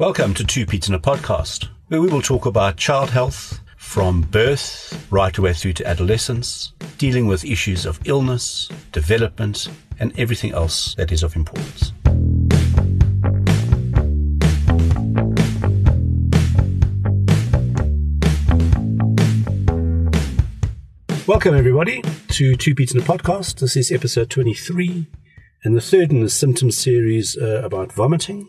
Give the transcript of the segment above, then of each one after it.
Welcome to Two Peds in a Podcast, where we will talk about child health from birth right away through to adolescence, dealing with issues of illness, development, and everything else that is of importance. Welcome, everybody, to Two Peds in a Podcast. This is episode 23 and the third in the symptom series uh, about vomiting.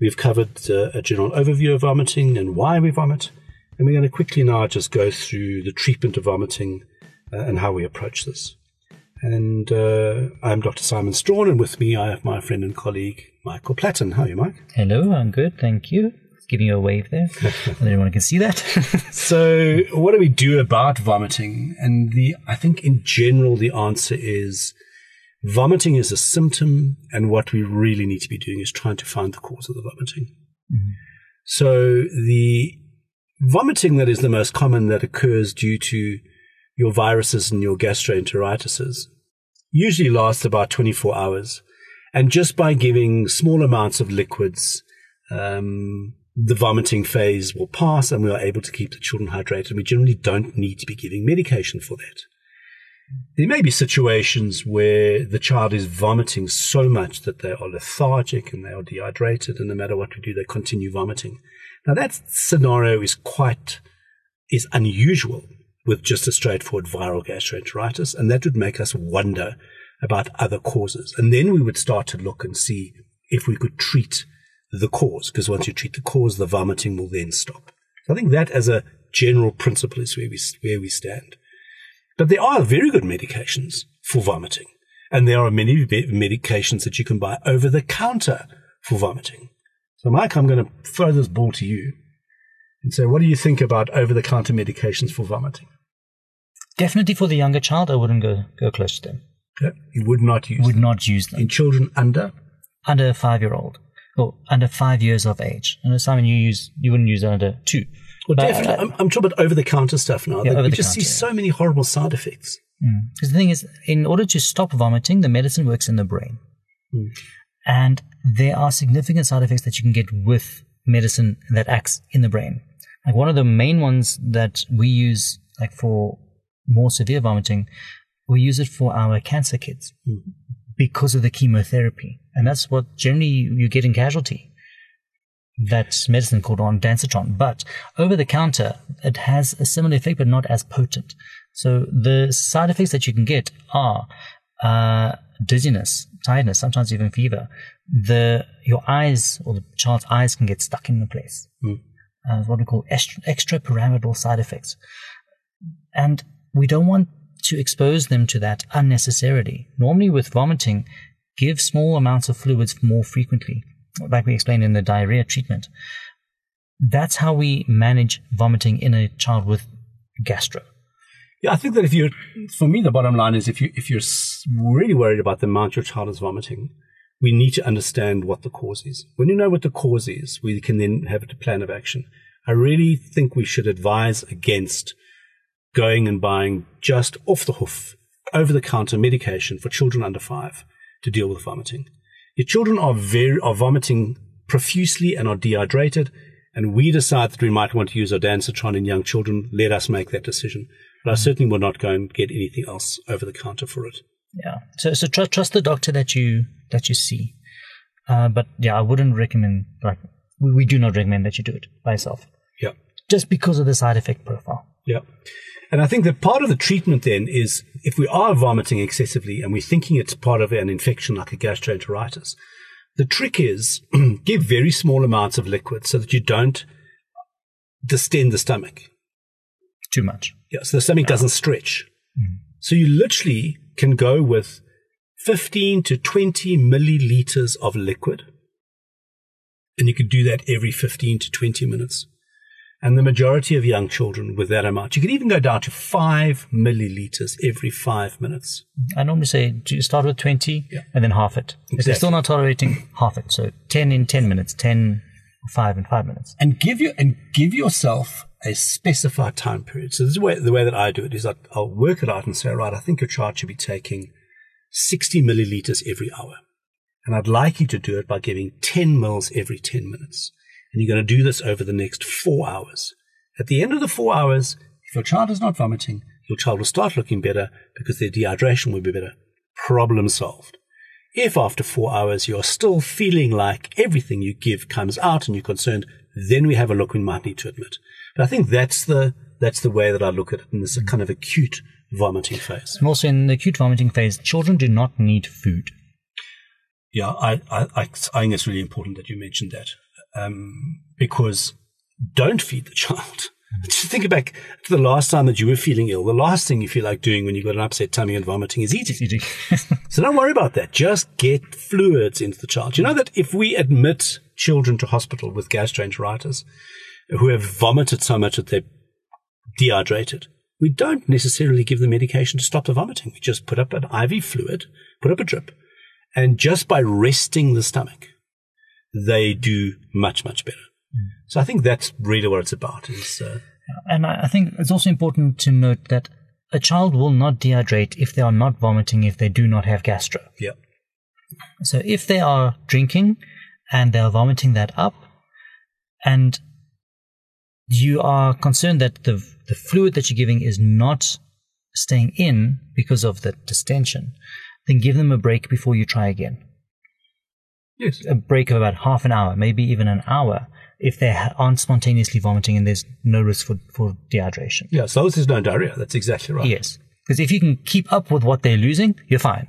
We've covered uh, a general overview of vomiting and why we vomit. And we're going to quickly now just go through the treatment of vomiting uh, and how we approach this. And uh, I'm Dr. Simon Strachan, and with me I have my friend and colleague Michael Platten. How are you, Mike? Hello, I'm good, thank you. Giving you a wave there. Anyone can see that. so, what do we do about vomiting? And the I think in general the answer is vomiting is a symptom, and what we really need to be doing is trying to find the cause of the vomiting. Mm-hmm. So, the vomiting that is the most common that occurs due to your viruses and your gastroenteritises usually lasts about 24 hours. And just by giving small amounts of liquids, um, the vomiting phase will pass and we are able to keep the children hydrated. We generally don't need to be giving medication for that. There may be situations where the child is vomiting so much that they are lethargic and they are dehydrated, and no matter what we do, they continue vomiting. Now that scenario is quite is unusual with just a straightforward viral gastroenteritis, and that would make us wonder about other causes. And then we would start to look and see if we could treat the cause, because once you treat the cause, the vomiting will then stop. So I think that as a general principle is where we, where we stand. But there are very good medications for vomiting. And there are many medications that you can buy over the counter for vomiting. So, Mike, I'm going to throw this ball to you and say, what do you think about over the counter medications for vomiting? Definitely for the younger child, I wouldn't go, go close to them. Okay. You would not use Would them. not use them. In children under? Under a five year old. Or under five years of age. And Simon, you use you wouldn't use under two. Well, definitely. Uh, I'm, I'm, talking about over the counter stuff now. Yeah, we just counter, see so many horrible side effects. Because mm. the thing is, in order to stop vomiting, the medicine works in the brain. Mm. And there are significant side effects that you can get with medicine that acts in the brain. Like one of the main ones that we use, like for more severe vomiting, we use it for our cancer kids mm. because of the chemotherapy. And that's what generally you get in casualty. That's medicine called ondansetron. But over the counter, it has a similar effect, but not as potent. So the side effects that you can get are uh, dizziness, tiredness, sometimes even fever. The your eyes or the child's eyes can get stuck in the place. Mm. Uh, what we call extra, extrapyramidal side effects. And we don't want to expose them to that unnecessarily. Normally, with vomiting, give small amounts of fluids more frequently, like we explained in the diarrhea treatment. That's how we manage vomiting in a child with gastro. Yeah, I think that if you're, for me, the bottom line is if you if you're really worried about the amount your child is vomiting, we need to understand what the cause is. When you know what the cause is, we can then have a plan of action. I really think we should advise against going and buying just off the hoof, over the counter medication for children under five to deal with vomiting. Your children are very, are vomiting profusely and are dehydrated. And we decide that we might want to use ondansetron in young children. Let us make that decision. But I mm. certainly will not go and get anything else over the counter for it. Yeah. So, so trust, trust the doctor that you, that you see. Uh, but yeah, I wouldn't recommend, like, we, we do not recommend that you do it by yourself. Yeah. Just because of the side effect profile. Yeah. And I think that part of the treatment then is if we are vomiting excessively and we're thinking it's part of an infection like a gastroenteritis, the trick is give very small amounts of liquid so that you don't distend the stomach. Too much. Yeah, so the stomach no. doesn't stretch. Mm. So you literally can go with 15 to 20 milliliters of liquid. And you could do that every 15 to 20 minutes and the majority of young children with that amount. You can even go down to five milliliters every five minutes. I normally say start with 20 yeah. and then half it. Exactly. If they're still not tolerating, half it. So 10 in 10 minutes, 10 5 in 5 minutes. And give you and give yourself a specified time period. So this is the way, the way that I do it is I, I'll work it out and say, right, I think your child should be taking 60 milliliters every hour. And I'd like you to do it by giving 10 mils every 10 minutes. And you're going to do this over the next four hours. At the end of the four hours, if your child is not vomiting, your child will start looking better because their dehydration will be better. Problem solved. If after four hours you're still feeling like everything you give comes out and you're concerned, then we have a look we might need to admit. But I think that's the that's the way that I look at it in this kind of acute vomiting phase. And also in the acute vomiting phase, children do not need food. Yeah, I, I, I, think it's really important that you mentioned that um, because don't feed the child. Just think back to the last time that you were feeling ill. The last thing you feel like doing when you've got an upset tummy and vomiting is eating. eating. so don't worry about that. Just get fluids into the child. You know that if we admit children to hospital with gastroenteritis who have vomited so much that they're dehydrated, we don't necessarily give them medication to stop the vomiting. We just put up an IV fluid, put up a drip, and just by resting the stomach, they do much, much better. So I think that's really what it's about. Is, uh, and I think it's also important to note that a child will not dehydrate if they are not vomiting if they do not have gastro. Yeah. So if they are drinking and they are vomiting that up, and you are concerned that the the fluid that you're giving is not staying in because of the distension, then give them a break before you try again. Yes. A break of about half an hour, maybe even an hour, if they aren't spontaneously vomiting and there's no risk for, for dehydration. Yeah, so there's no diarrhea. That's exactly right. Yes. Because if you can keep up with what they're losing, you're fine.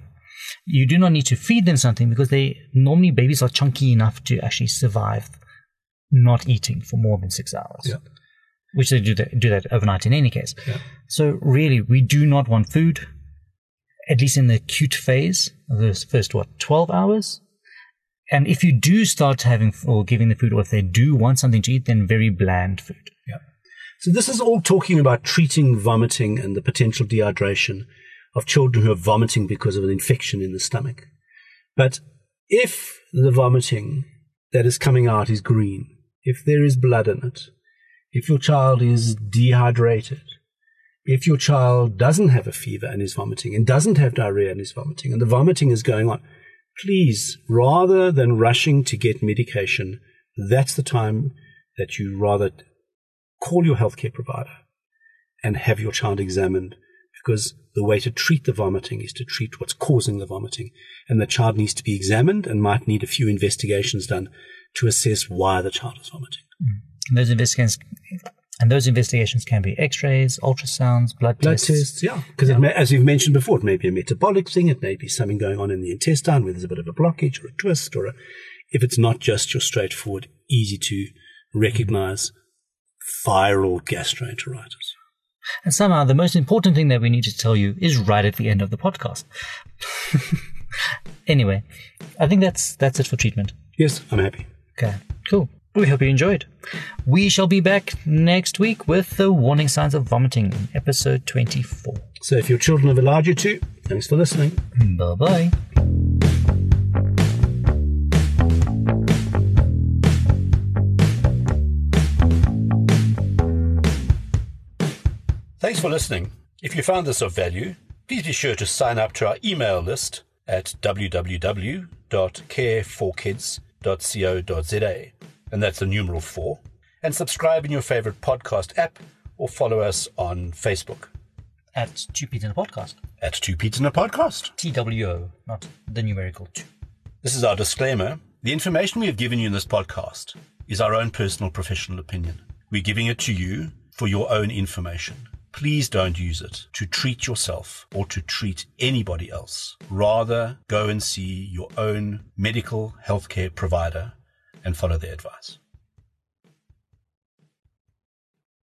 You do not need to feed them something because they normally babies are chunky enough to actually survive not eating for more than six hours. Yeah. Which they do that, do that overnight in any case. Yeah. So really, we do not want food, at least in the acute phase of the first, what, 12 hours? And if you do start having or giving the food, or if they do want something to eat, then very bland food. Yeah. So this is all talking about treating vomiting and the potential dehydration of children who are vomiting because of an infection in the stomach. But if the vomiting that is coming out is green, if there is blood in it, if your child is dehydrated, if your child doesn't have a fever and is vomiting and doesn't have diarrhea and is vomiting and the vomiting is going on, please, rather than rushing to get medication, that's the time that you rather call your healthcare provider and have your child examined because the way to treat the vomiting is to treat what's causing the vomiting. And the child needs to be examined and might need a few investigations done to assess why the child is vomiting. Mm. And those investigations and those investigations can be X-rays, ultrasounds, blood, blood tests. tests. Yeah, because yeah. as you've mentioned before, it may be a metabolic thing. It may be something going on in the intestine where there's a bit of a blockage or a twist, or a, if it's not just your straightforward, easy to recognize viral gastroenteritis. And somehow, the most important thing that we need to tell you is right at the end of the podcast. anyway, I think that's that's it for treatment. Yes, I'm happy. Okay, cool. We hope you enjoyed. We shall be back next week with the warning signs of vomiting, episode 24. So if your children have allowed you to, thanks for listening. Bye bye. Thanks for listening. If you found this of value, please be sure to sign up to our email list at www.care4kids.co.za and that's the numeral four, and subscribe in your favorite podcast app or follow us on Facebook. At Two Peds in a Podcast. At Two Peds in a Podcast. TWO, not the numerical two. This is our disclaimer. The information we have given you in this podcast is our own personal professional opinion. We're giving it to you for your own information. Please don't use it to treat yourself or to treat anybody else. Rather, go and see your own medical healthcare provider and follow their advice.